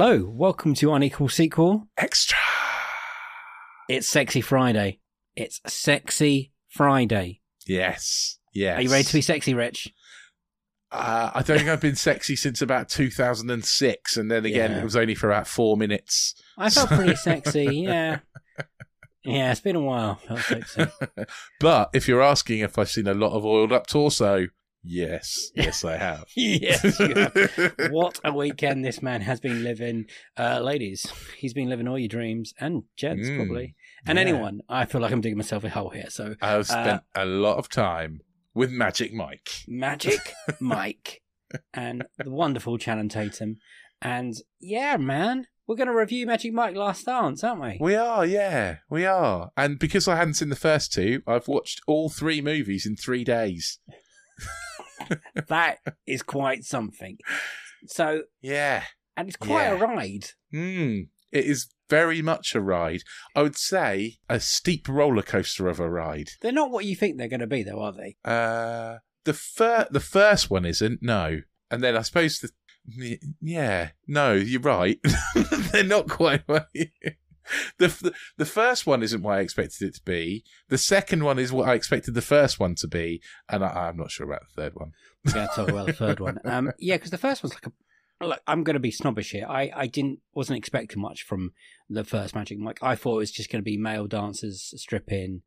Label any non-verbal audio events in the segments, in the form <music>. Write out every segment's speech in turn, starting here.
Hello, welcome to Unequal Sequel. Extra. It's Sexy Friday. It's Sexy Friday. Yes. Yes. Are you ready to be sexy, Rich? Uh, I don't think I've been sexy since about 2006, and then again, Yeah. it was only for about four minutes. I felt pretty <laughs> sexy, yeah. Yeah, it's been a while. Felt sexy. <laughs> But if you're asking if I've seen a lot of oiled up torso, yes, <laughs> yes, I have. <laughs> yes. you have. <laughs> What a weekend this man has been living. Uh, ladies, he's been living all your dreams, and gents, Mm, probably. And yeah. anyone. I feel like I'm digging myself a hole here. So, I've spent Uh, a lot of time with Magic Mike. Magic Mike and the wonderful Channing Tatum. And yeah, man, we're going to review Magic Mike Last Dance, aren't we? We are, yeah, we are. And because I hadn't seen the first two, I've watched all three movies in three days. That is quite something. So, Yeah. and it's quite a ride. Mm, it is very much a ride. I would say a steep roller coaster of a ride. They're not what you think they're going to be, though, are they? Uh, the fir- the first one isn't no, and then I suppose the yeah no you're right <laughs> they're not quite <laughs> what you- the, the the first one isn't what I expected it to be. The second one is what I expected the first one to be, and I, I'm not sure about the third one. To talk about the third one. Um, <laughs> yeah, because the first one's like a. I'm going to be snobbish here. I, I didn't wasn't expecting much from the first Magic Mike. I thought it was just going to be male dancers stripping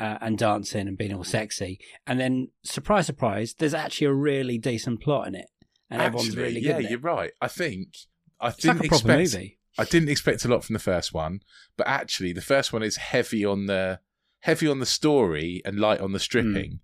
uh, and dancing and being all sexy. And then, surprise, surprise, there's actually a really decent plot in it, and everyone's really good. yeah, you're right. I think I It's didn't like a proper expect movie. I didn't expect a lot from the first one, but actually the first one is heavy on the heavy on the story and light on the stripping.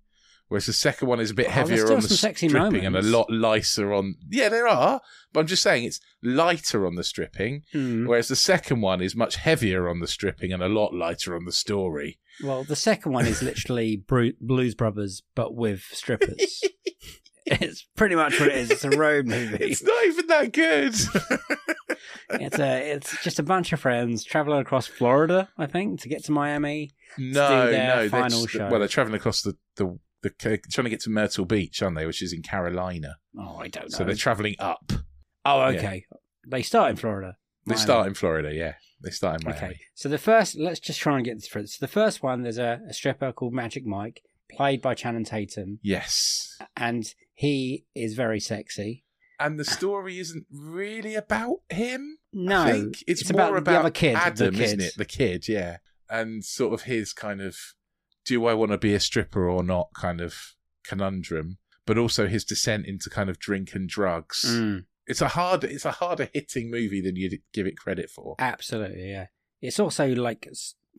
Whereas the second one is a bit. Oh, heavier on the sexy stripping and a lot lighter on. Yeah, there are, but I'm just saying it's lighter on the stripping, Hmm. whereas the second one is much heavier on the stripping and a lot lighter on the story. Well, the second one is literally Bru- Blues Brothers, but with strippers. <laughs> it's pretty much what it is. It's a road movie. <laughs> It's not even that good. <laughs> It's a it's just a bunch of friends traveling across Florida, I think, to get to Miami. no, their no, they're just- show. well, they're traveling across the the. The, trying to get to Myrtle Beach, aren't they? Which is in Carolina. Oh, I don't know. So they're traveling up. oh, okay. They start in Florida. They start in Florida, yeah. They start in Miami. Okay. So the first, let's just try and get this through. So the first one, there's a, a stripper called Magic Mike, played by Channing Tatum, Yes. and he is very sexy. And the story isn't really about him. No, I think it's, it's more about about, the other kid, the Adam, isn't it? The kid, yeah. And sort of his kind of do I want to be a stripper or not kind of conundrum, but also his descent into kind of drink and drugs. Mm, It's a hard it's a harder hitting movie than you'd give it credit for. absolutely, yeah. It's also like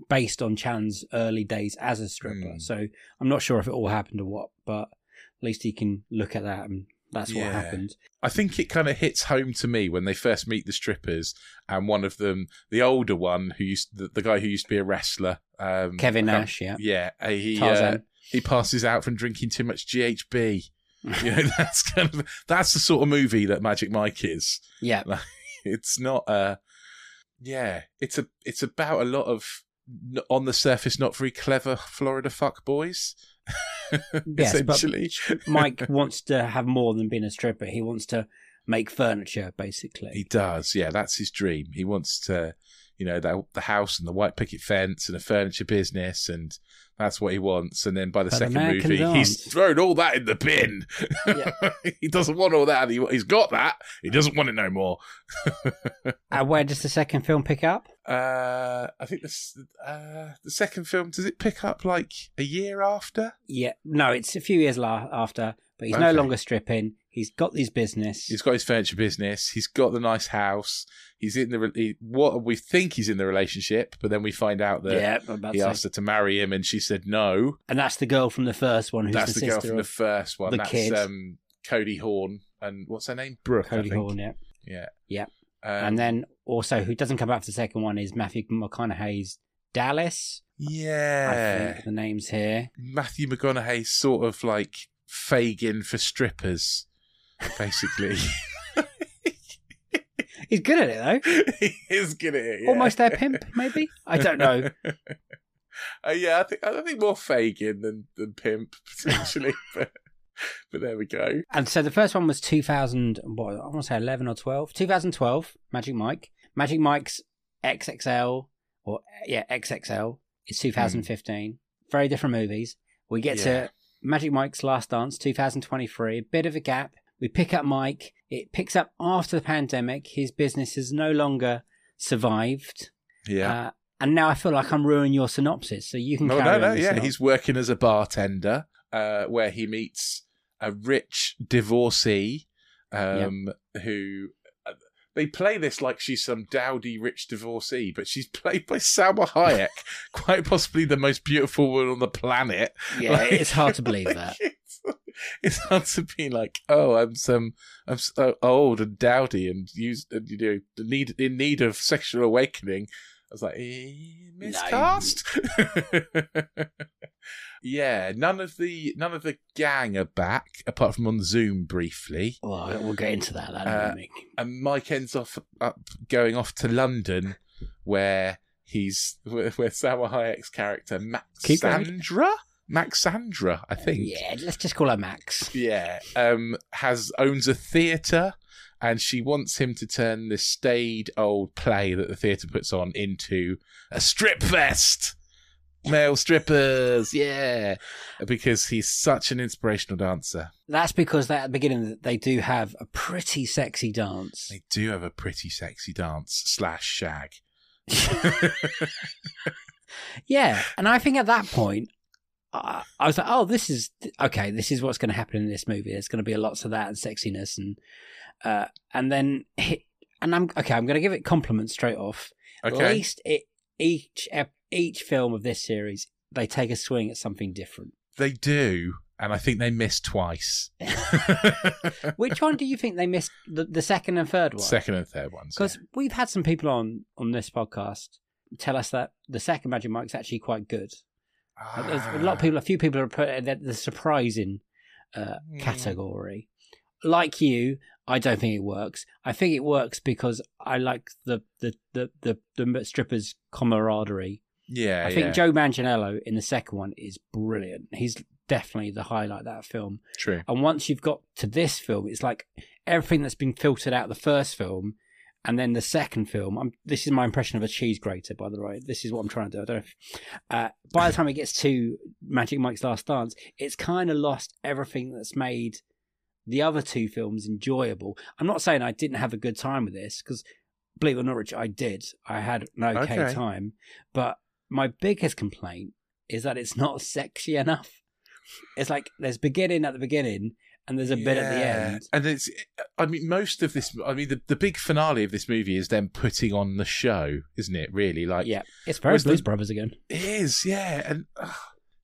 based on Chan's early days as a stripper. Mm. So I'm not sure if it all happened or what, but at least he can look at that and that's what Yeah. happened. I think it kind of hits home to me when they first meet the strippers, and one of them, the older one, who used the, the guy who used to be a wrestler, um, Kevin Nash, yeah. yeah, uh, he uh, he passes out from drinking too much GHB. <laughs> You know, that's kind of that's the sort of movie that Magic Mike is. yeah. <laughs> It's not uh yeah, it's a it's about a lot of on the surface not very clever Florida fuck boys. <laughs> Yes, but essentially. Mike <laughs> wants to have more than being a stripper. He wants to make furniture, basically. He does, yeah. That's his dream. He wants to, you know, the, the house and the white picket fence and a furniture business, and that's what he wants. And then by the But second movie, he's thrown all that in the bin. Yeah. <laughs> he doesn't want all that. He, he's got that. He doesn't want it no more. And where does the second film pick up? Uh, I think this uh, the second film does it pick up like a year after? Yeah, no, it's a few years la- after, but he's no longer stripping. He's got his business. He's got his furniture business. He's got the nice house. He's in the re- he, what we think he's in the relationship, but then we find out that yeah, he asked her to marry him, and she said no. and that's the girl from the first one who's That's the, the, girl from the first one. the That's kid. um, Cody Horn, and what's her name? Brooke. Cody. Horn. Yeah, Yeah. Yeah. Um, and then also who doesn't come back for the second one is Matthew McConaughey's Dallas. I yeah, think the name's here. Matthew McConaughey's sort of like Fagin for strippers, basically. <laughs> <laughs> He's good at it though. he is good at it. yeah. Almost their pimp, maybe. I don't know. <laughs> Uh, yeah, I think I think more Fagin than, than pimp potentially, but <laughs> but there we go. And so the first one was 2000, what, I want to say 11 or 12. 2012, Magic Mike. Magic Mike's XXL, or yeah, XXL is 2015. Very different movies. We get Yeah. to Magic Mike's Last Dance, 2023, a bit of a gap. We pick up Mike. It picks up after the pandemic. His business has no longer survived. Yeah. Uh, and now I feel like I'm ruining your synopsis, so you can no, no, no. Yeah, synopsis. he's working as a bartender, uh, where he meets a rich divorcee, um, who uh, they play this like she's some dowdy rich divorcee, but she's <laughs> played by Salma Hayek, <laughs> quite possibly the most beautiful woman on the planet. Yeah, Like- it's hard to believe <laughs> that. It's, it's hard to be like, oh, I'm some, I'm so old and dowdy and used, and, you know, need in need of sexual awakening. I was like, eh, miscast. <laughs> yeah, none of the none of the gang are back apart from on Zoom briefly, Well, we'll get into that. that Uh, and Mike ends off up going off to London, where he's where, where Salma Hayek's character Keep going. Maxandra, Maxandra, I think. Yeah, let's just call her Max. Yeah, um, has owns a theatre, and she wants him to turn this staid old play that the theatre puts on into a strip fest. Male strippers, yeah, because he's such an inspirational dancer. That's because at the beginning they do have a pretty sexy dance. They do have a pretty sexy dance slash shag. <laughs> Yeah, and I think at that point, I, I was like, "Oh, this is okay. This is what's going to happen in this movie. There's going to be a lots of that and sexiness, and uh, and then he- and I'm okay. I'm going to give it compliments straight off. At Okay, least it each each film of this series they take a swing at something different. they do, and I think they missed twice. <laughs> Which one do you think they missed? The, the second and third one. Second and third ones. Because we've had some people on on this podcast tell us that the second Magic Mike's actually quite good. Yeah. There's a lot of people, a few people have put it at the surprising uh, Hmm. category. Like you, I don't think it works. I think it works because I like the the the the, the strippers' camaraderie. Yeah, I think yeah. Joe Manganiello in the second one is brilliant. He's definitely the highlight of that film. True. And once you've got to this film, it's like everything that's been filtered out the first film, and then the second film. I'm, this is my impression of a cheese grater, by the way. This is what I'm trying to do. I don't know. If, uh, by the time it gets to Magic Mike's Last Dance, it's kind of lost everything that's made the other two films enjoyable. I'm not saying I didn't have a good time with this because, believe it or not, Rich, I did. I had an okay, Okay. time, but my biggest complaint is that it's not <laughs> sexy enough. It's like there's beginning at the beginning and there's a bit at the end. And it's, I mean, most of this, I mean, the, the big finale of this movie is them putting on the show, isn't it? Really? Like, Yeah, it's very Whereas the- Brothers again. it is, yeah. And uh,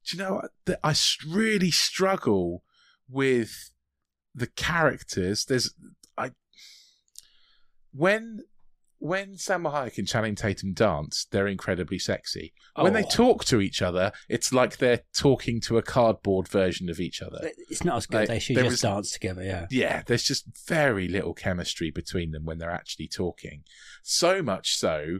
do you know what? The- I really struggle with the characters. There's, I, when, when Salma Hayek and Channing Tatum dance, they're incredibly sexy. When they Oh. talk to each other, it's like they're talking to a cardboard version of each other. It's not as good. Like, they should just was- dance together. Yeah. yeah, there's just very little chemistry between them when they're actually talking. So much so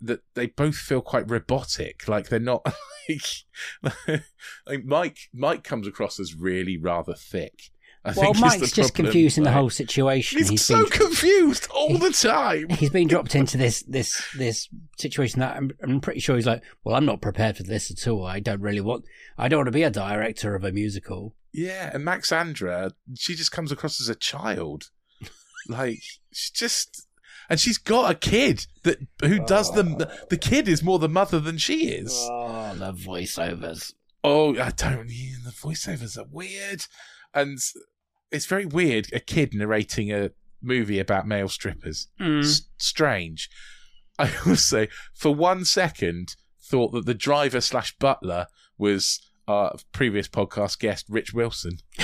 that they both feel quite robotic. Like they're not <laughs> like, like Mike. Mike comes across as really rather thick. I Well, think Mike's just problem, confusing the whole situation. He's, so been, confused all the time. <laughs> he's been <laughs> dropped into this this this situation that I'm, I'm pretty sure he's like, well, I'm not prepared for this at all. I don't really want. I don't want to be a director of a musical. Yeah, and Maxandra, she just comes across as a child. <laughs> like, she's just. and she's got a kid that who does the ah. the kid is more the mother than she is. Oh, the voiceovers. Oh, I don't. Yeah, the voiceovers are weird, and it's very weird. A kid narrating a movie about male strippers. Mm. S- strange. <laughs> I also, for one second, thought that the driver slash butler was our previous podcast guest, Rich Wilson. <laughs>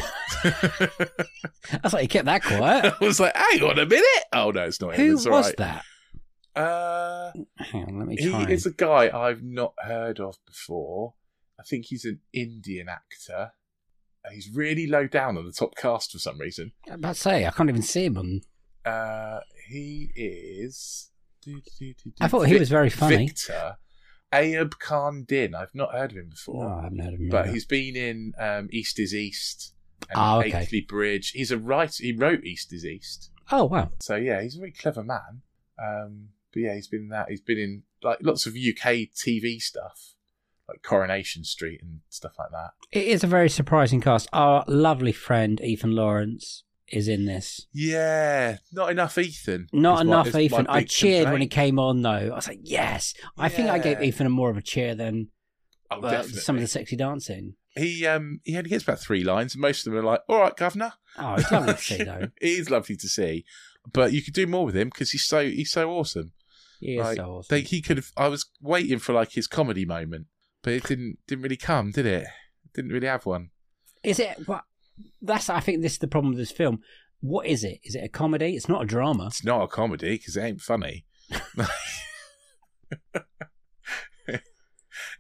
I thought he kept that quiet. <laughs> I was like, hang on a minute. Oh no, it's not him. Who It's was right. that? Uh, Hang on, let me Try he is a guy I've not heard of before. I think he's an Indian actor. Uh, He's really low down on the top cast for some reason. I'm about to say, I can't even see him on. Uh, he is. I thought he was very funny. Victor Ayub Khan Din. I've not heard of him before, Oh, I haven't heard of him. but either. he's been in um, East is East and Ah, okay. Bridge. He's a writer. He wrote East is East. Oh, wow. So yeah, he's a very clever man. Um, but yeah, he's been in that. He's been in like lots of UK TV stuff, like Coronation Street and stuff like that. It is a very surprising cast. Our lovely friend Ethan Lawrence is in this. Yeah, not enough Ethan. Not enough my Ethan. I cheered when he came on, though. I was like, yes. I think I gave Ethan more of a cheer than Oh, uh, some of the sexy dancing. He um he only gets about three lines, and most of them are like, "All right, governor." Oh, it's lovely to see, <laughs> though. it is lovely to see, but you could do more with him because he's so he's so awesome. He is Like, so awesome. They, he could have. I was waiting for like his comedy moment, but it didn't didn't really come, did it? Didn't really have one. Is it? What? That's. I think this is the problem with this film. What is it? Is it a comedy? It's not a drama. It's not a comedy because it ain't funny. <laughs>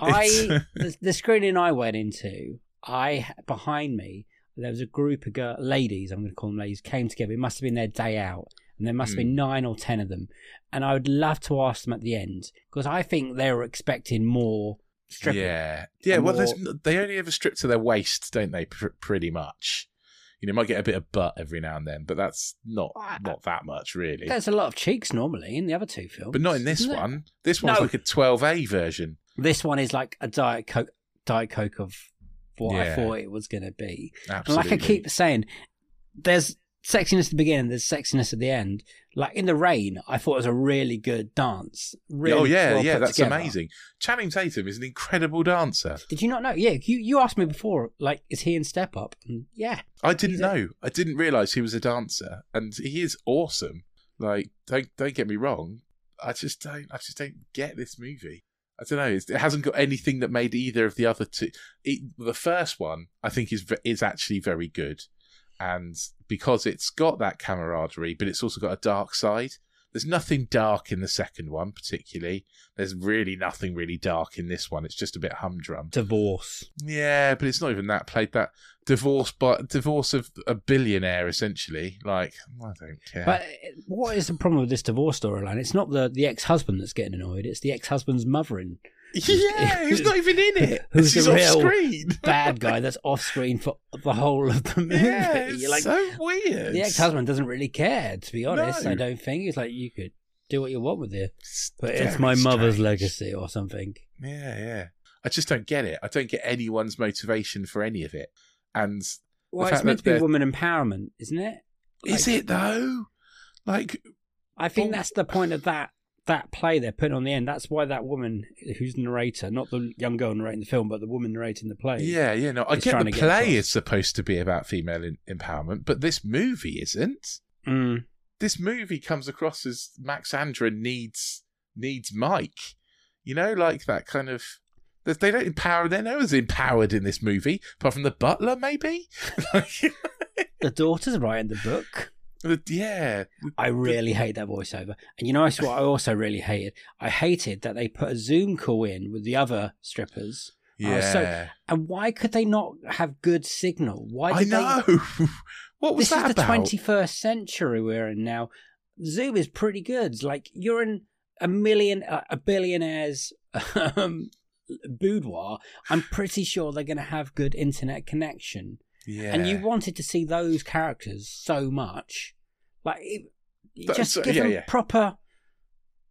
I <laughs> the, the screening I went into, I behind me there was a group of girl, ladies. I'm going to call them ladies. Came together. It must have been their day out, and there must have been Hmm. nine or ten of them. And I would love to ask them at the end because I think they were expecting more stripping. Yeah, yeah. Well, more- they only ever strip to their waist, don't they? Pr- pretty much. You know, might get a bit of butt every now and then, but that's not I- not that much really. There's a lot of cheeks normally in the other two films, But not in this isn't there? one. This one's No. like a 12A version. This one is like a diet coke, diet coke of what I thought it was going to be. And like I keep saying, there's sexiness at the beginning, there's sexiness at the end. Like in the rain, I thought it was a really good dance. Really oh yeah, well yeah, that's together. amazing. Channing Tatum is an incredible dancer. Did you not know? Yeah, you, you asked me before, like, is he in Step Up? And yeah, I didn't know. I didn't realize he was a dancer, and he is awesome. Like, don't don't get me wrong. I just don't. I just don't get this movie. I don't know. It hasn't got anything that made either of the other two. It, the first one, I think, is is actually very good, and because it's got that camaraderie, but it's also got a dark side. There's nothing dark in the second one, particularly. There's really nothing really dark in this one. It's just a bit humdrum. divorce. Yeah, but it's not even that. Played that divorce, but divorce of a billionaire, essentially. Like, I don't care. But what is the problem with this divorce storyline? It's not the, the ex husband that's getting annoyed, it's the ex husband's mother and <laughs> yeah, who's not even in it? <laughs> Who's He's the real screen? <laughs> bad guy that's off screen for the whole of the movie. yeah, it's You're like, so weird. the ex husband doesn't really care, to be honest. No. I don't think. He's like, you could do what you want with it. It's But it's very my mother's strange. legacy or something. Yeah, yeah. I just don't get it. I don't get anyone's motivation for any of it. And Well, it's meant to be they're- woman empowerment, isn't it? is Like, it though? Like, I think Well- that's the point of that that play they're putting on the end. That's why that woman who's the narrator, not the young girl narrating the film, but the woman narrating the play. yeah, yeah. No, I get the to get play is supposed to be about female in- empowerment, but this movie isn't. Mm. this movie comes across as Maxandra needs needs Mike. You know, like that kind of. They they don't empower. They're no one's empowered in this movie, apart from the butler, maybe. <laughs> <laughs> The daughter's writing the book. The- yeah, I really hate that voiceover. And you know what I also really hated? I hated that they put a Zoom call in with the other strippers. yeah. Oh, so- And why could they not have good signal? Why I did they know. <laughs> what was this that is the about? 21st century we're in now. Zoom is pretty good. Like you're in a million, uh, a billionaire's <laughs> um, boudoir. I'm pretty sure they're going to have good internet connection. Yeah, And you wanted to see those characters so much, like it, That's- just give yeah, them yeah. proper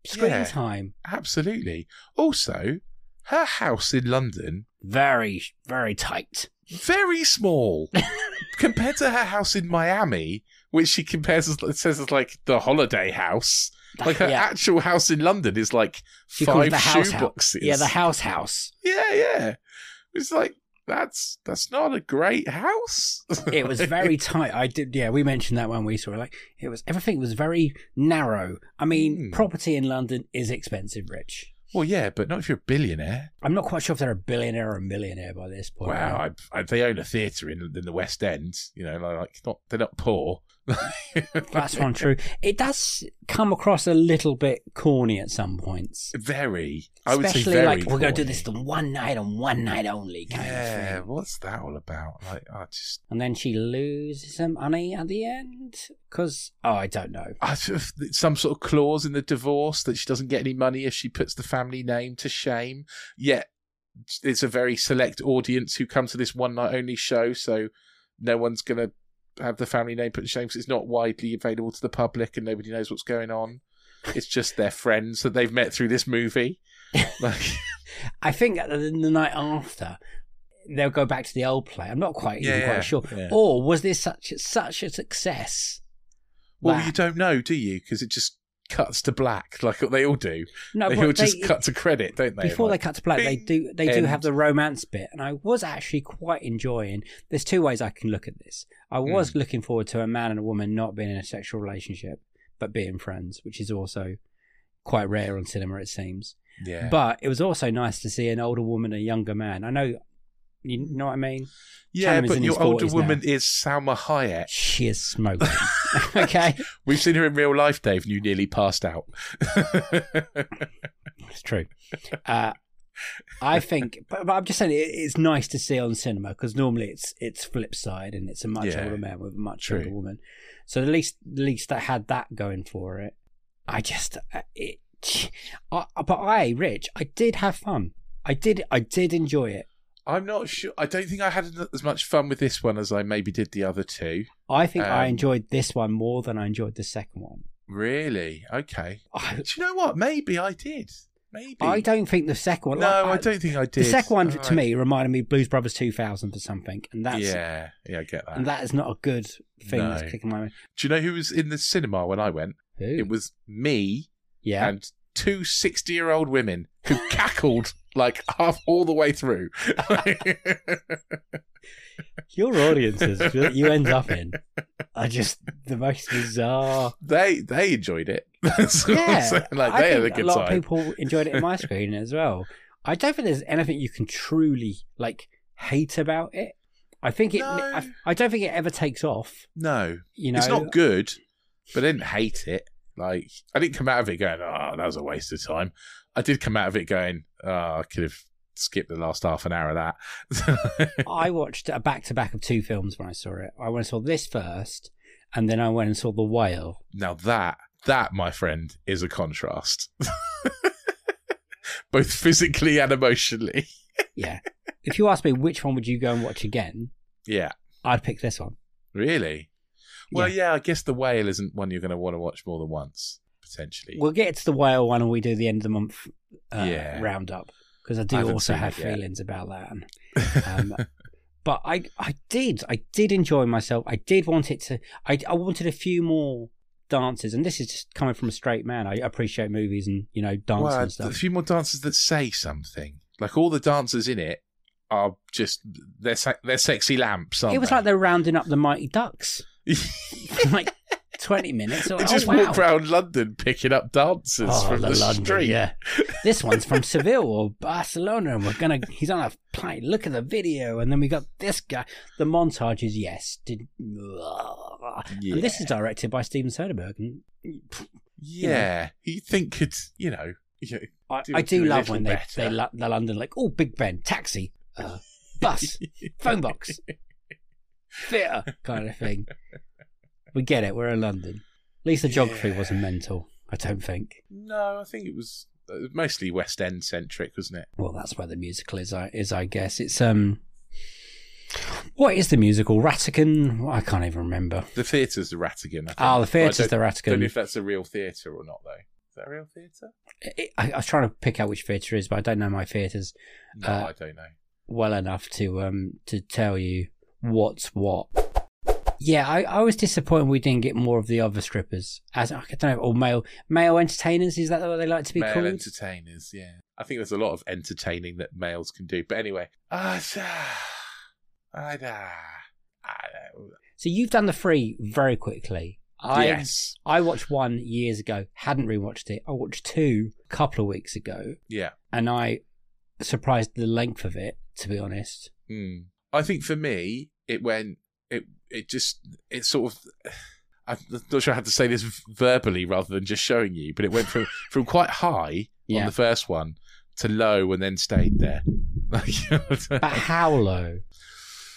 screen Yeah. time. absolutely. Also, her house in London Very, very tight. very small <laughs> compared to her house in Miami, which she compares as says as like the holiday house. Like her yeah. actual house in London is like She five the house house. shoeboxes. Yeah, the house house. Yeah, yeah. It's like that's that's not a great house. It was <laughs> very tight. I did. Yeah, we mentioned that when we saw it. Like it was. Everything was very narrow. I mean, Hmm. property in London is expensive, Rich. well, yeah, but not if you're a billionaire. I'm not quite sure if they're a billionaire or a millionaire by this point. Wow, I, I, they own a theatre in in the West End. You know, like not they're not poor. <laughs> That's one true. It does come across a little bit corny at some points. Very, I would say Especially very. like we're going to do this the one night and one night only kind Yeah, of thing. what's that all about? Like, I just, And then she loses some money at the end because oh, I don't know. I some sort of clause in the divorce that she doesn't get any money if she puts the family name to shame. Yet it's a very select audience who come to this one night only show, so no one's gonna have the family name put in shame because it's not widely available to the public and nobody knows what's going on. It's just their friends that they've met through this movie. <laughs> Like, I think the, night after they'll go back to the old play. I'm not quite even Yeah, yeah, quite sure. yeah. Or was this such such a success? well, that- you don't know, do you? Because it just cuts to black, like they all do. No, they all just they- cut to credit, don't they? before Like, they cut to black, they do they do have the romance bit, and I was actually quite enjoying. There's two ways I can look at this. I was Hmm. looking forward to a man and a woman not being in a sexual relationship, but being friends, which is also quite rare on cinema, it seems. yeah. But it was also nice to see an older woman and a younger man. I know, you know what I mean. Yeah, but your older woman now. is Salma Hayek. She is smoking. <laughs> okay, We've seen her in real life, Dave, and you nearly passed out. <laughs> it's true. Uh, I think, but, but I'm just saying it, it's nice to see on cinema because normally it's it's flip side and it's a much Yeah. older man with a much True. older woman. So at least at least I had that going for it. I just uh, it, <laughs> I, but I, Rich, I did have fun. I did I did enjoy it. I'm not sure. I don't think I had as much fun with this one as I maybe did the other two. I think I Um, enjoyed this one more than I enjoyed the second one. Really? Okay. I, Do you know what? Maybe I did. Maybe. I don't think the second one. no, like, I don't think I did. The second one to Alright. me reminded me of Blues Brothers 2000 or something, and that's yeah, yeah, I get that. and that is not a good thing. No. That's kicking my mind. Do you know who was in the cinema when I went? Who? It was me yeah. and two 60 year old women who <laughs> cackled like half all the way through. <laughs> Your audiences that you end up in are just the most bizarre. they they enjoyed it. <laughs> That's what I'm Yeah, like I they had a think a good lot time. of people enjoyed it in my screen as well. I don't think there's anything you can truly like hate about it. I think it. No. I, I don't think it ever takes off. No, You know, it's not good, but I didn't hate it. Like I didn't come out of it going, "Oh, that was a waste of time." I did come out of it going, "Oh, I could have skipped the last half an hour of that." <laughs> I watched a back to back of two films when I saw it. I went and saw this first, and then I went and saw The Whale. now that that, my friend, is a contrast, <laughs> both physically and emotionally. <laughs> Yeah. if you ask me which one would you go and watch again, Yeah, I'd pick this one. really. Well, yeah. I guess the whale isn't one you're going to want to watch more than once, potentially. We'll get to the whale one when we do the end of the month uh, Yeah. roundup because I I do haven't also have feelings about that. And, <laughs> um, but I, I did, I did enjoy myself. I did want it to. I, I wanted a few more dances, and this is just coming from a straight man. I appreciate movies and you know dance well, and a few more dances that say something. Like all the dancers in it are just they're they're sexy lamps. Aren't It was they? like they're rounding up the Mighty Ducks, like twenty minutes. They oh, just wow. walk around London picking up dancers Oh, from the, the, London, street. yeah. This one's from <laughs> Seville or Barcelona, and we're gonna. He's on a plane. Look at the video, and then we got this guy. The montage is yes, did. And this is directed by Steven Soderbergh, and Yeah, you think could you know? You know Do- I do do love when they better. they lo- the London like oh Big Ben taxi, uh, bus, <laughs> phone box, theatre kind of thing. We get it. We're in London. At least the geography Yeah. wasn't mental. I don't think. no, I think it was uh, mostly West End centric, wasn't it? Well, that's where the musical is. I is I guess it's um. What is the musical? Rattigan? I can't even remember. The theatre's the Rattigan. I think. Oh, the But theatre's the Don't know if that's a real theatre or not, though. Is that a real theatre? I, I, I was trying to pick out which theatre is, but I don't know my theatres No, Uh, I don't know. well enough to um to tell you what's what. Yeah, I, I was disappointed we didn't get more of the other strippers as I don't know, or male male entertainers. Is that what they like to be Male called? entertainers, yeah. I think there's a lot of entertaining that males can do. But anyway, ah, I, so you've done the three very quickly. I yes, I watched one years ago, hadn't rewatched it. I watched two a couple of weeks ago, yeah. and I surprised the length of it. To be honest, Mm. I think for me, it went. It it just it sort of. <sighs> I'm not sure how to say this verbally rather than just showing you, but it went from <laughs> from quite high on the first one to low and then stayed there. <laughs> But how low?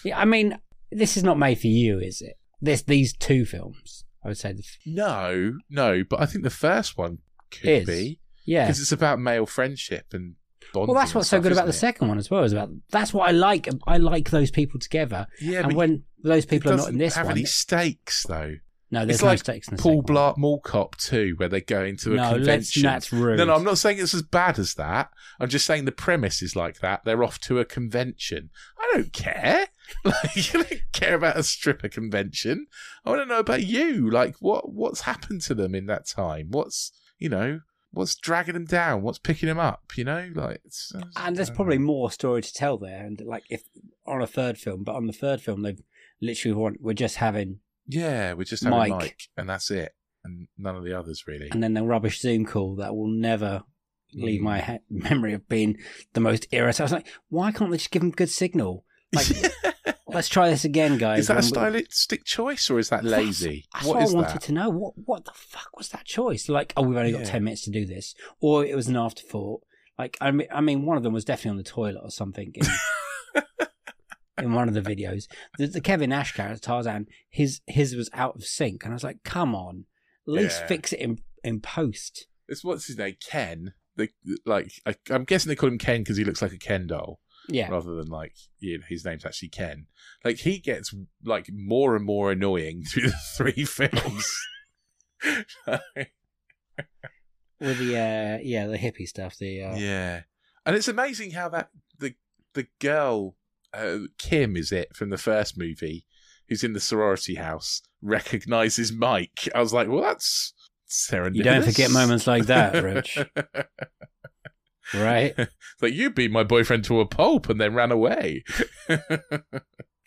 Yeah, I mean, this is not made for you, is it? This these two films, I would say. The, f- no, no, but I think the first one could Is. be yeah. because it's about male friendship and bonding. Well, that's and what's so good about the it? second one as well. Is about that's what I like. I like those people together, Yeah, and but when those people are not in this have one, any stakes though. no, there's it's no like stakes in the Paul. Blart Mall Cop 2, where they go into a No, let's, convention. that's rude. No, no, I'm not saying it's as bad as that. I'm just saying the premise is like that. They're off to a convention. I don't care. <laughs> Like, you don't care about a stripper convention. I want to know about you. Like, what what's happened to them in that time? What's you know what's dragging them down? What's picking them up? You know, like. It's, and there's probably more story to tell there. And like if on a third film, but on the third film, they've literally want we're just having, yeah, we're just having Mike. Mike, and that's it, and none of the others really. and then the rubbish Zoom call that will never leave Mm. my he- memory of being the most irritating. I was like, why can't they just give them good signal? Like, <laughs> let's try this again, guys. is that a stylistic choice or is that lazy? That's what what, I wanted that? to know. What what the fuck was that choice? Like, oh, we've only got Yeah. ten minutes to do this, or it was an afterthought. Like, I mean, I mean, one of them was definitely on the toilet or something. In, <laughs> in one of the videos, the, the Kevin Nash character Tarzan, his his was out of sync, and I was like, come on, at least Yeah. fix it in in post. It's what's his name? Ken. The like I, I'm guessing they call him Ken because he looks like a Ken doll Yeah, rather than like you know, his name's actually Ken. Like he gets like more and more annoying <laughs> through the three films. <laughs> with the uh, yeah the hippie stuff. The uh, yeah, and it's amazing how that the the girl uh, Kim is it from the first movie who's in the sorority house recognizes Mike. I was like, well, that's serendipitous. You don't forget moments like that, Rich. <laughs> right? <laughs> like you beat my boyfriend to a pulp and then ran away <laughs>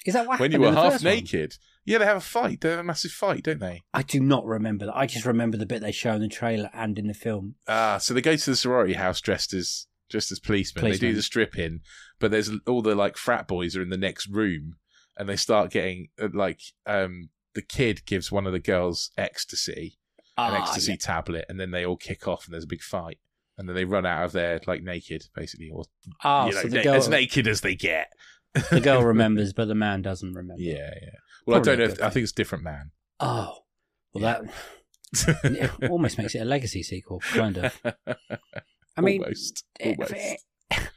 Is that what when you were half first one? naked. Yeah, they have a fight. They have a massive fight, don't they? I do not remember that. I just remember the bit they show in the trailer and in the film. Ah, so they go to the sorority house dressed as just as policemen. They do the stripping, but there's all the like frat boys are in the next room, and they start getting uh, like um the kid gives one of the girls ecstasy, an Ah, ecstasy yeah. tablet, and then they all kick off, and there's a big fight, and then they run out of there like naked, basically, or Ah, you know, so the na- girl, as naked as they get. the girl <laughs> remembers, but the man doesn't remember. Yeah, yeah. Well, Probably I don't know. If, I think it's a different man. Oh, well, that <laughs> <laughs> it almost makes it a legacy sequel, kind of. I mean, almost. if almost. it-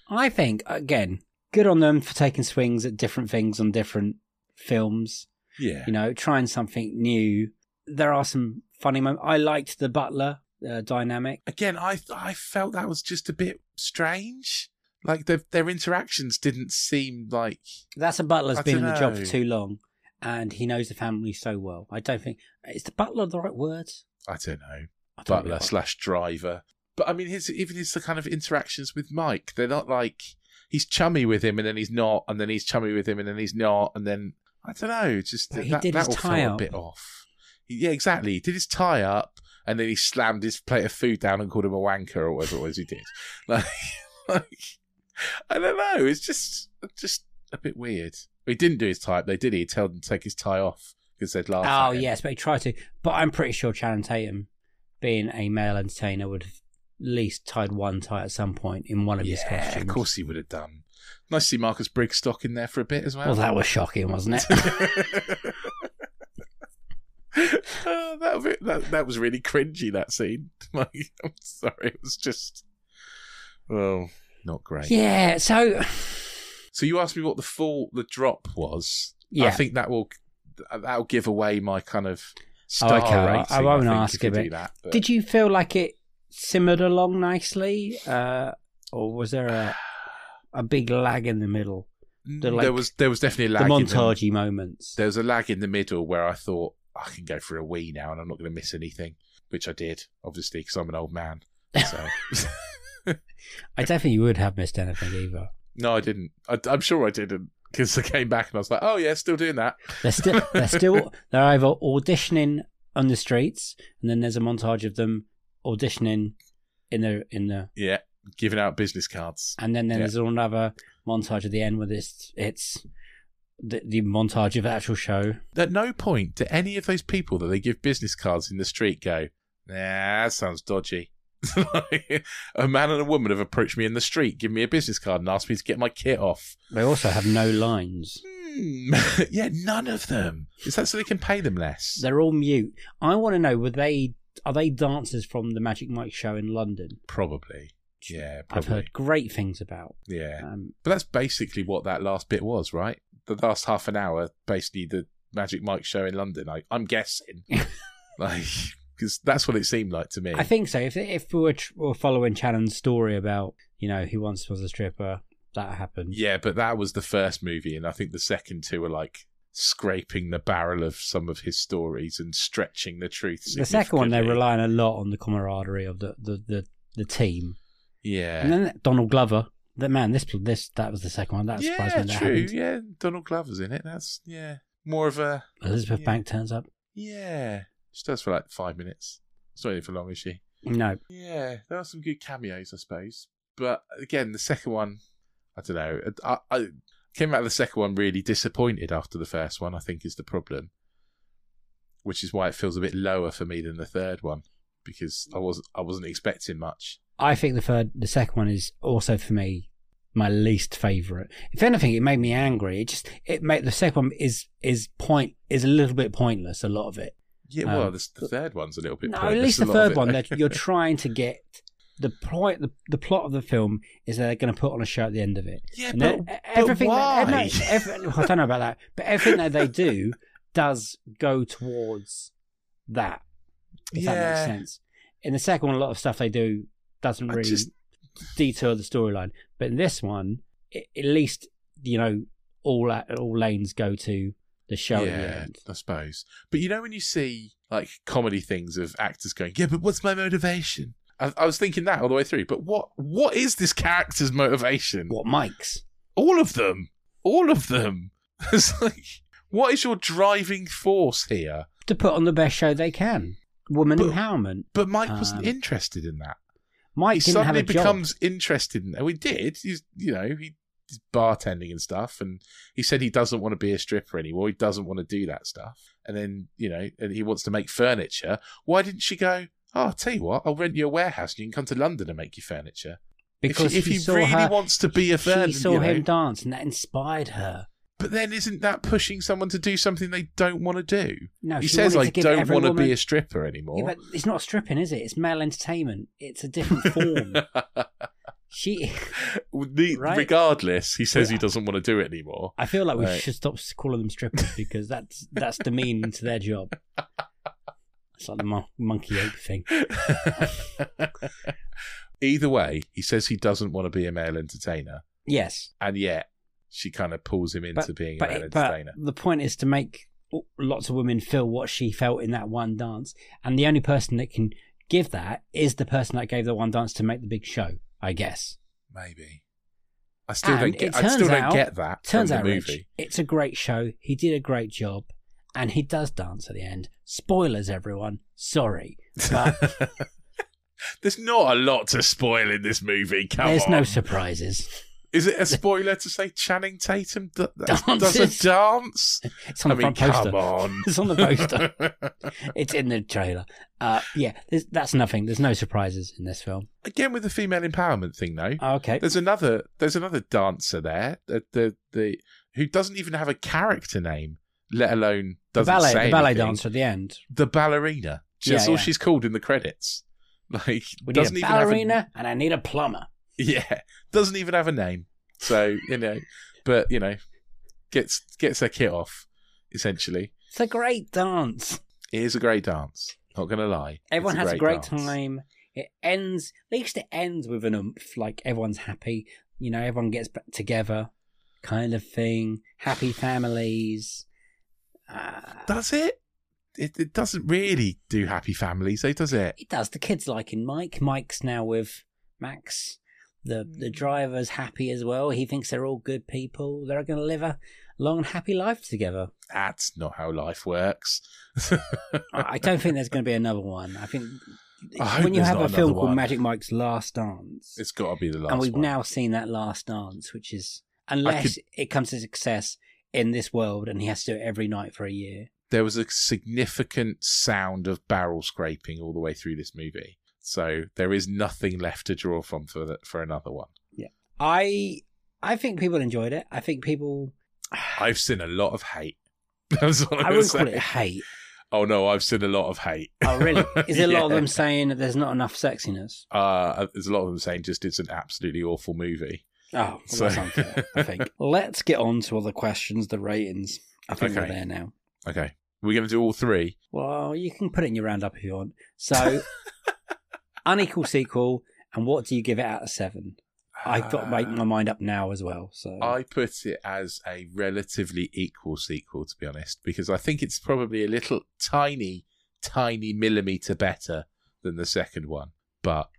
I think again, good on them for taking swings at different things on different films. yeah. You know, trying something new. There are some funny moments. I liked the butler uh, dynamic. Again, I I felt that was just a bit strange. Like their their interactions didn't seem like That's a butler's I been in the job for too long, and he knows the family so well. I don't think is the butler the right word. I don't know I don't butler know. slash driver. But I mean, his even his the kind of interactions with Mike, they're not like he's chummy with him and then he's not, and then he's chummy with him and then he's not, and then I don't know, just But he that, did that all tie up. a bit off. Yeah, exactly. He did his tie up and then he slammed his plate of food down and called him a wanker or whatever it was he did. <laughs> Like, like I don't know. It's just just a bit weird. He didn't do his tie up. They did. He told him to take his tie off because they'd laugh. Oh yes, but he tried to. But I'm pretty sure Channing Tatum, being a male entertainer, would have at least tied one tie at some point in one of his Yeah, costumes. of course he would have done. Nice to see Marcus Brigstocke in there for a bit as well. Well, that was shocking, wasn't it? <laughs> <laughs> Oh, <laughs> that, was- that that was really cringy. That scene. <laughs> Like, I'm sorry, it was just, well, not great. yeah. So So you asked me what the full the drop was. yeah. I think that will that'll give away my kind of Oh, okay, I- rating. I won't think, ask it- that. but- Did you feel like it simmered along nicely, uh, or was there a a big lag in the middle? The, like, there was there was definitely a the lag. in montagey moments. there was a lag in the middle where I thought I can go for a wee now and I'm not going to miss anything, which I did, obviously, because I'm an old man. So <laughs> I definitely would have missed anything either. no, I didn't. I, I'm sure I didn't because I came back and I was like, oh yeah, still doing that. They're still they're <laughs> still they're either auditioning on the streets, and then there's a montage of them auditioning in the in the, Yeah, giving out business cards. and then, then Yeah. there's another montage at the end where it's it's the, the montage of the actual show. At no point do any of those people that they give business cards in the street go, nah, that sounds dodgy. <laughs> A man and a woman have approached me in the street, given me a business card, and asked me to get my kit off. They also have no lines. Hmm. <laughs> yeah, none of them. Is that so they can pay them less? They're all mute. I want to know were they are they dancers from the Magic Mike show in London? Probably. Yeah, I've heard great things about. Yeah. Um, But that's basically what that last bit was, right? The last half an hour, basically the Magic Mike show in London. I, I'm guessing, <laughs> like, because that's what it seemed like to me. I think so. If if we were, tr- were following Shannon's story about you know who once was a stripper, that happened. yeah, but that was the first movie, and I think the second two were like scraping the barrel of some of his stories and stretching the truth. the second one they're relying a lot on the camaraderie of the the the, the team, Yeah. and then Donald Glover. That man, this this that was the second one. That surprised yeah, me. That true. happened. Yeah, Donald Glover's in it. That's yeah, more of a Elizabeth Yeah. Banks turns up. yeah. She does for like five minutes. It's not even for long, is she? No, Yeah, there are some good cameos, I suppose. But again, the second one, I don't know. I, I came out of the second one really disappointed after the first one. I think is the problem, which is why it feels a bit lower for me than the third one because I wasn't I wasn't expecting much. I think the third, the second one is also for me my least favorite. If anything, it made me angry. It just it made the second one is is point is a little bit pointless. A lot of it. Yeah, well, Um, the, the third one's a little bit. No, at least the third one that you're <laughs> trying to get the point. The, the plot of the film is that they're going to put on a show at the end of it. yeah, And but, but everything why? That, every- I don't know about that, but everything that they do does go towards that. If that makes sense. In the second one, a lot of stuff they do doesn't really just- detail the storyline, but in this one, it, at least you know all all lanes go to the show at the yeah, end. I suppose. But you know when you see like comedy things of actors going, "Yeah, but what's my motivation?" I, I was thinking that all the way through. But what what is this character's motivation? What Mike's? All of them, all of them. <laughs> It's like, what is your driving force here? To put on the best show they can. Woman But- empowerment. But Mike wasn't Um, interested in that. Mike he suddenly job. becomes interested in. Oh, he did. He's you know he. He's bartending and stuff, and he said he doesn't want to be a stripper anymore. He doesn't want to do that stuff, and then you know, and he wants to make furniture. Why didn't she go? Oh, I'll tell you what, I'll rent you a warehouse, and you can come to London and make your furniture. because if, she- if he he, saw really her, wants to be a furniture. she saw you know, him dance, and that inspired her. But then isn't that pushing someone to do something they don't want to do? No, he says, I don't want to woman- be a stripper anymore." Yeah, but it's not stripping, is it? It's male entertainment. It's a different form. <laughs> she, The- <laughs> Right? Regardless, he says he doesn't want to do it anymore. I feel like we Right. should stop calling them strippers <laughs> because that's that's demeaning to their job. It's like the mon- monkey ape thing. Either way, he says he doesn't want to be a male entertainer, Yes, and yet she kind of pulls him into but being a but, male it- but the point is to make lots of women feel what she felt in that one dance, and the only person that can give that is the person that gave the one dance to make the big show. I guess. Maybe. I still And don't get. I still don't get that Turns out, Rich, movie. it's a great show. He did a great job, and he does dance at the end. Spoilers, everyone. Sorry, but <laughs> There's not a lot to spoil in this movie. Come there's on. no surprises. Is it a spoiler to say Channing Tatum d- does a dance? It's on I the mean, front poster. come on. <laughs> It's on the poster. <laughs> It's in the trailer. Uh, yeah, that's nothing. There's no surprises in this film. Again with the female empowerment thing, though. Okay. There's another. There's another dancer there. The the, the who doesn't even have a character name, let alone The doesn't ballet, say the ballet anything. dancer at the end. The ballerina. Yeah, That's all yeah. she's called in the credits. <laughs> Like We need doesn't a even have a ballerina and I need a plumber. <laughs> Yeah, doesn't even have a name. So you know, but you know, gets gets their kit off. Essentially, It's a great dance. it is a great dance. Not gonna lie, Everyone It's has a great dance. time. It ends. At least it ends with an oomph. Like everyone's happy. You know, everyone gets back together. kind of thing. Happy families. Uh, Does it? it? It doesn't really do happy families, though, does it? it does. The kids liking Mike. Mike's now with Max. The the mm. driver's happy as well. He thinks they're all good people. They're going to live a long and happy life together. That's not how life works. I I don't think there's going to be another one. I think I when you have a film another called. Magic Mike's Last Dance, it's got to be the last and we've one. now seen that Last Dance, which is unless it comes to success in this world, and he has to do it every night for a year. there was a significant sound of barrel scraping all the way through this movie. So there is nothing left to draw from for the, for another one. Yeah, I I think people enjoyed it. I think people. <sighs> I've seen a lot of hate. <laughs> That's what I wouldn't call it hate. Oh no, I've seen a lot of hate. Oh, really? <laughs> Is there a lot of them saying that there's not enough sexiness? Uh, there's a lot of them saying just it's an absolutely awful movie. Oh, well, So- that's unfair, I think. <laughs> Let's get on to other questions, the ratings. I think we're there now. Okay, we're going to do all three. Well, you can put it in your roundup if you want. So, unequal sequel, and what do you give it out of seven? I've got to make my mind up now as well. So, I put it as a relatively equal sequel, to be honest, because I think it's probably a little tiny, tiny millimeter better than the second one, but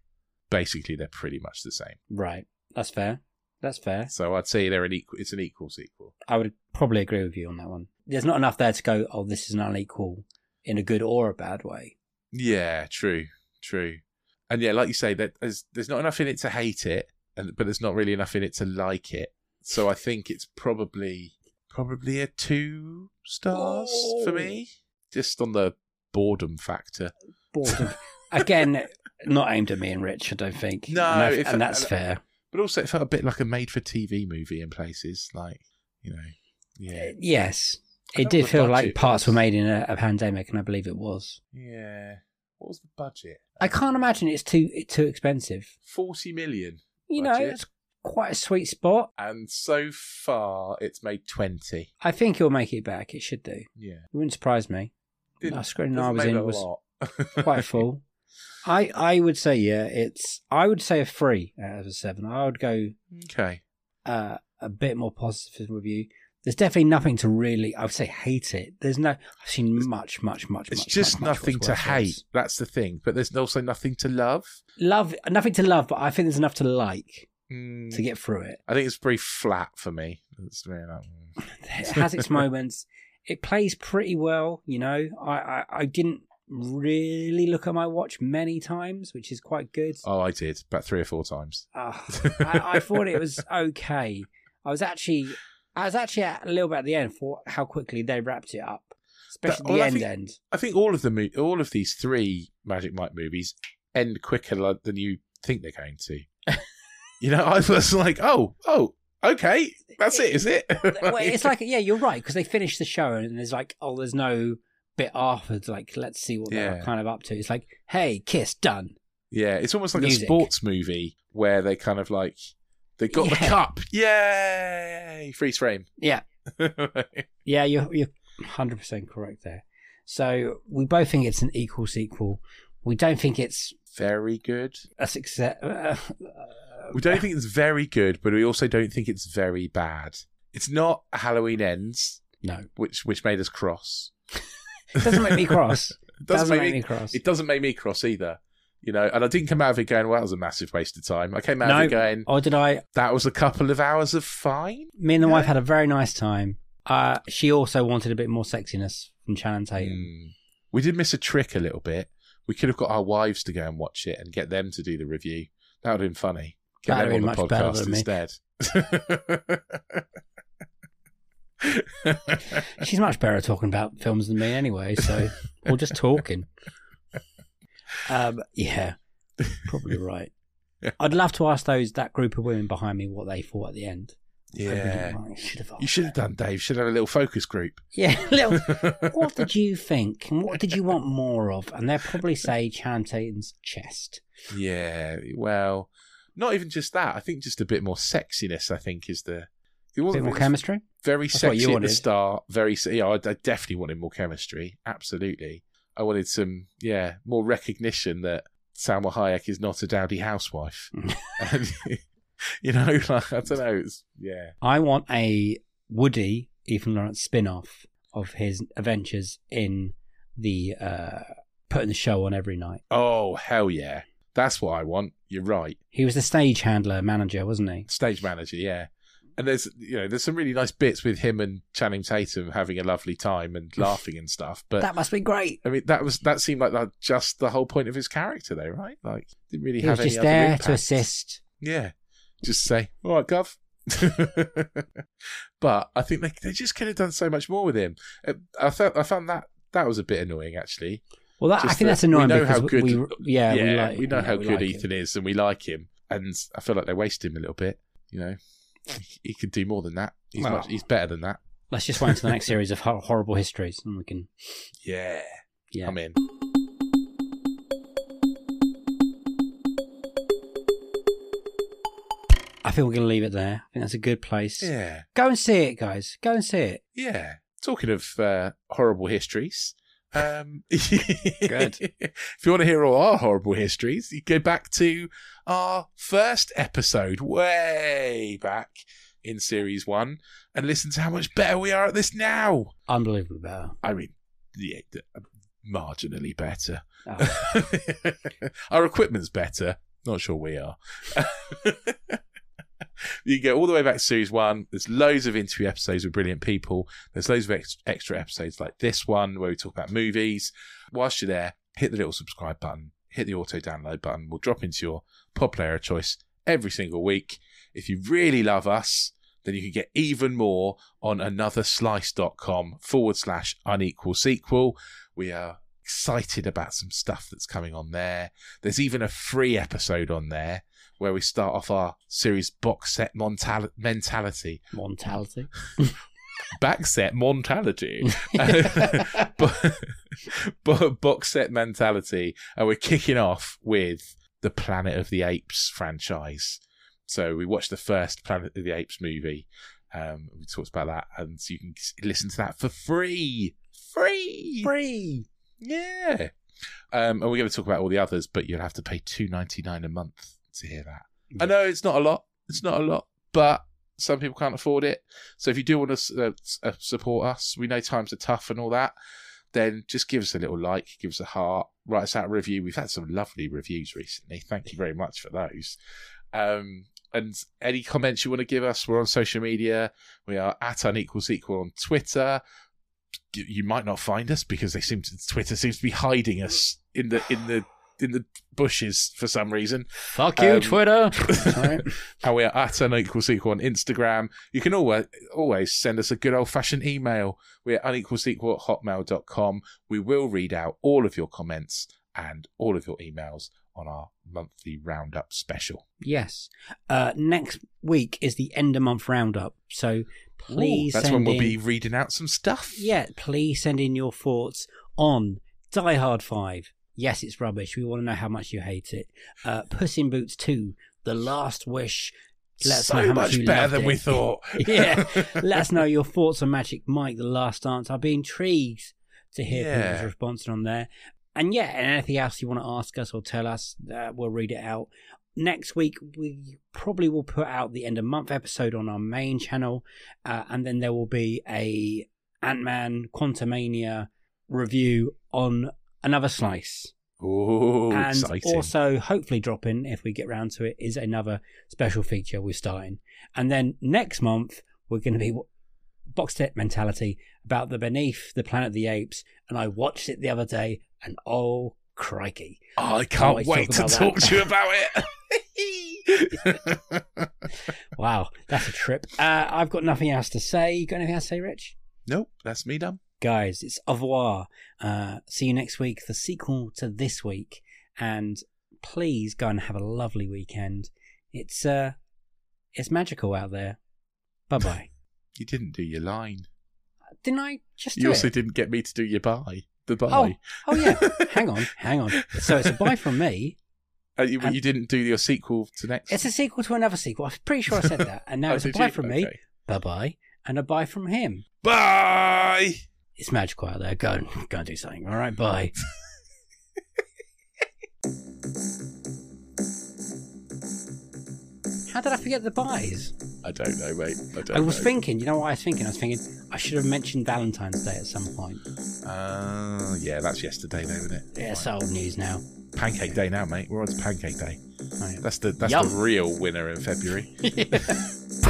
basically they're pretty much the same. right, that's fair. That's fair. So I'd say they're an equal. It's an equal sequel. I would probably agree with you on that one. There's not enough there to go. Oh, this is an unequal in a good or a bad way. Yeah, true, true, and yeah, like you say, that there's there's not enough in it to hate it, and but there's not really enough in it to like it. So I think it's probably probably a two stars for Oh. me, just on the boredom factor. Boredom. <laughs> Again, not aimed at me and Rich. I don't think. No, and, if- and that's and- fair. But also, it felt a bit like a made-for-TV movie in places, like you know, yeah, uh, Yes, it did feel like parts were made in a, a pandemic, and I believe it was. yeah. What was the budget? I can't imagine it's too too expensive. Forty million, You know, it's quite a sweet spot. and so far it's made twenty. I think it'll make it back. It should do. Yeah, It wouldn't surprise me. Didn't- Our screen I was in was <laughs> quite full. I I would say yeah, it's I would say a three out of a seven. I would go okay. uh, a bit more positive review. There's definitely nothing to really I would say hate it. There's no I've seen much much much. It's much, just much, much nothing worse to hate. That's the thing. But there's also nothing to love. Love nothing to love, but I think there's enough to like Mm, to get through it. I think it's very flat for me. It's very like, <laughs> mm. It has its moments. It plays pretty well, you know. I, I, I didn't really look at my watch many times, which is quite good. Oh, I did about three or four times. Ah, I, I thought it was <laughs> okay. I was actually, I was actually at a little bit at the end for how quickly they wrapped it up, especially But- well, the I end think- end. I think all of the mo- all of these three Magic Mike movies end quicker than you think they're going to. <laughs> you know, I was like, oh, oh, okay, that's it, is it? well, <laughs> it's like yeah, you're right because they finish the show and there's like oh, there's no bit afterwards. Like let's see what they're kind of up to. It's like hey, kiss done. yeah, it's almost like Music. a sports movie where they kind of like they got the cup, yay, freeze frame. Yeah, <laughs> Yeah, you're you're hundred percent correct there. So we both think it's an equal sequel. We don't think it's Very good. a success. Uh, We don't think it's very good, but we also don't think it's very bad. It's not Halloween Ends, no, which which made us cross. it <laughs> doesn't make me cross. <laughs> It doesn't, doesn't make me, cross. It doesn't make me cross either. You know, and I didn't come out of it going, "Well, that was a massive waste of time." I came out of it going, or did I? "That was a couple of hours of fine." Me and the Yeah. wife had a very nice time. Uh, she also wanted a bit more sexiness from Channing Tatum. Mm. We did miss a trick a little bit. We could have got our wives to go and watch it and get them to do the review. That would have been funny. Get That'd them on the podcast instead. <laughs> She's much better at talking about films than me anyway, so we're just talking. <laughs> Um, yeah, <laughs> probably right. I'd love to ask those that group of women behind me what they thought at the end. Yeah, might- should have you should have done, Dave. Should have a little focus group. Yeah, <laughs> little. <laughs> what did you think, and what did you want more of? And they'll probably say Channing Tatum's chest. Yeah, well, not even just that. I think just a bit more sexiness. I think is the. It wasn't bit more chemistry. Very That's sexy at the start. Very, yeah. I, I definitely wanted more chemistry. Absolutely. I wanted some, yeah, more recognition that Salma Hayek is not a dowdy housewife. Mm. <laughs> and, you know, <laughs> like I don't know. It's yeah. I want a Woody Ethan Lawrence spin off of his adventures in the uh, putting the show on every night. Oh hell yeah, that's what I want. You're right. He was the stage handler manager, wasn't he? Stage manager, yeah. And there's you know there's some really nice bits with him and Channing Tatum having a lovely time and laughing and stuff. But that must be great. I mean that was that seemed like that just the whole point of his character, though, right? Like didn't really He have was any just other there impact. to assist. Yeah, just say all right, Gov. <laughs> but I think they they just could have done so much more with him. Uh, I felt I found that that was a bit annoying actually. Well, that, I think that that's annoying we know because how good- we, yeah, yeah, we, like, know yeah, how we good like Ethan him. is, and we like him. And I feel like they waste him a little bit. You know, <laughs> he, could do more than that. He's Well. much, he's better than that. Let's just wait until the next <laughs> series of horrible histories, and we can. Yeah, Yeah, I'm in. I think we're going to leave it there. I think that's a good place. Yeah, Go and see it, guys. Go and see it. yeah. Talking of uh, horrible histories. Um, <laughs> Good. If you want to hear all our horrible histories, you go back to our first episode, way back in series one, and listen to how much better we are at this now. Unbelievably better. I mean, yeah, marginally better. Oh, <laughs> Our equipment's better. Not sure we are. <laughs> you go all the way back to series one. There's loads of interview episodes with brilliant people. There's loads of ex- extra episodes like this one where we talk about movies. Whilst you're there, hit the little subscribe button, hit the auto download button. We'll drop into your pod player of choice every single week. If you really love us, then you can get even more on anotherslice.com forward slash unequal sequel. We are excited about some stuff that's coming on there. There's even a free episode on there where we start off our series box set montal- mentality. mortality. <laughs> Back set mentality. <laughs> <laughs> but, but box set mentality. And we're kicking off with the Planet of the Apes franchise. So we watched the first Planet of the Apes movie. Um, we talked about that, and so you can listen to that for free. Free. Free. Yeah. Um, and we're going to talk about all the others, but you'll have to pay two ninety nine a month to hear that. I know it's not a lot. It's not a lot, but some people can't afford it. So if you do want to uh, uh, support us, we know times are tough and all that. Then just give us a little like, give us a heart, write us out a review. We've had some lovely reviews recently. Thank you very much for those. Um, and any comments you want to give us, we're on social media. We are at unequal equal on Twitter. You might not find us because they seem to, Twitter seems to be hiding us in the in the in the bushes for some reason. Fuck you, Um, Twitter. <laughs> Sorry. And we are at unequal sequel on Instagram. You can always always send us a good old fashioned email. We're unequal sequel at hotmail.com. We will read out all of your comments and all of your emails on our monthly roundup special. Yes. Uh, next week is the end of month roundup, so please Ooh, that's send when we'll in, be reading out some stuff. Yeah, please send in your thoughts on Die Hard Five. Yes, it's rubbish. We want to know how much you hate it. Uh, Puss in Boots Two, The Last Wish. Let us know how much much better than it. we thought. <laughs> yeah. <laughs> Let us know your thoughts on Magic Mike, The Last Dance. I'll be intrigued to hear Yeah. people's response on there. And yeah, and anything else you want to ask us or tell us, uh, we'll read it out. Next week, we probably will put out the end of month episode on our main channel, uh, and then there will be a Ant Man Quantumania review on another slice. Ooh, and exciting. also hopefully dropping if we get round to it is another special feature we're starting. And then next month we're going to be box set mentality about the beneath the planet of the apes and i watched it the other day and oh crikey. Oh, I can't wait wait to talk to you about it. <laughs> wow that's a trip. Uh, i've got nothing else to say. You got anything else to say rich? Nope, that's me done. Guys it's au revoir uh, see you next week the sequel to this week and please go and have a lovely weekend it's uh it's magical out there bye bye <laughs> You didn't do your line. didn't i just do You also it? didn't get me to do your bye. The oh bye. oh yeah <laughs> hang on hang on so it's a bye from me Uh, you, you didn't do your sequel to next. it's a sequel to another sequel i'm pretty sure i said that and now <laughs> Oh, it's a bye you? from me bye bye and a bye from him Bye. It's magical out there go and go and do something all right bye <laughs> How did I forget the buys? I don't know, mate. I don't I was know. thinking, you know what I was thinking? I was thinking I should have mentioned Valentine's Day at some point. Uh, yeah, that's yesterday, though, isn't it? Yeah, it's old news now. Pancake Day now, mate. We're on to Pancake Day. That's the that's Yum. the real winner in February. <laughs> <laughs>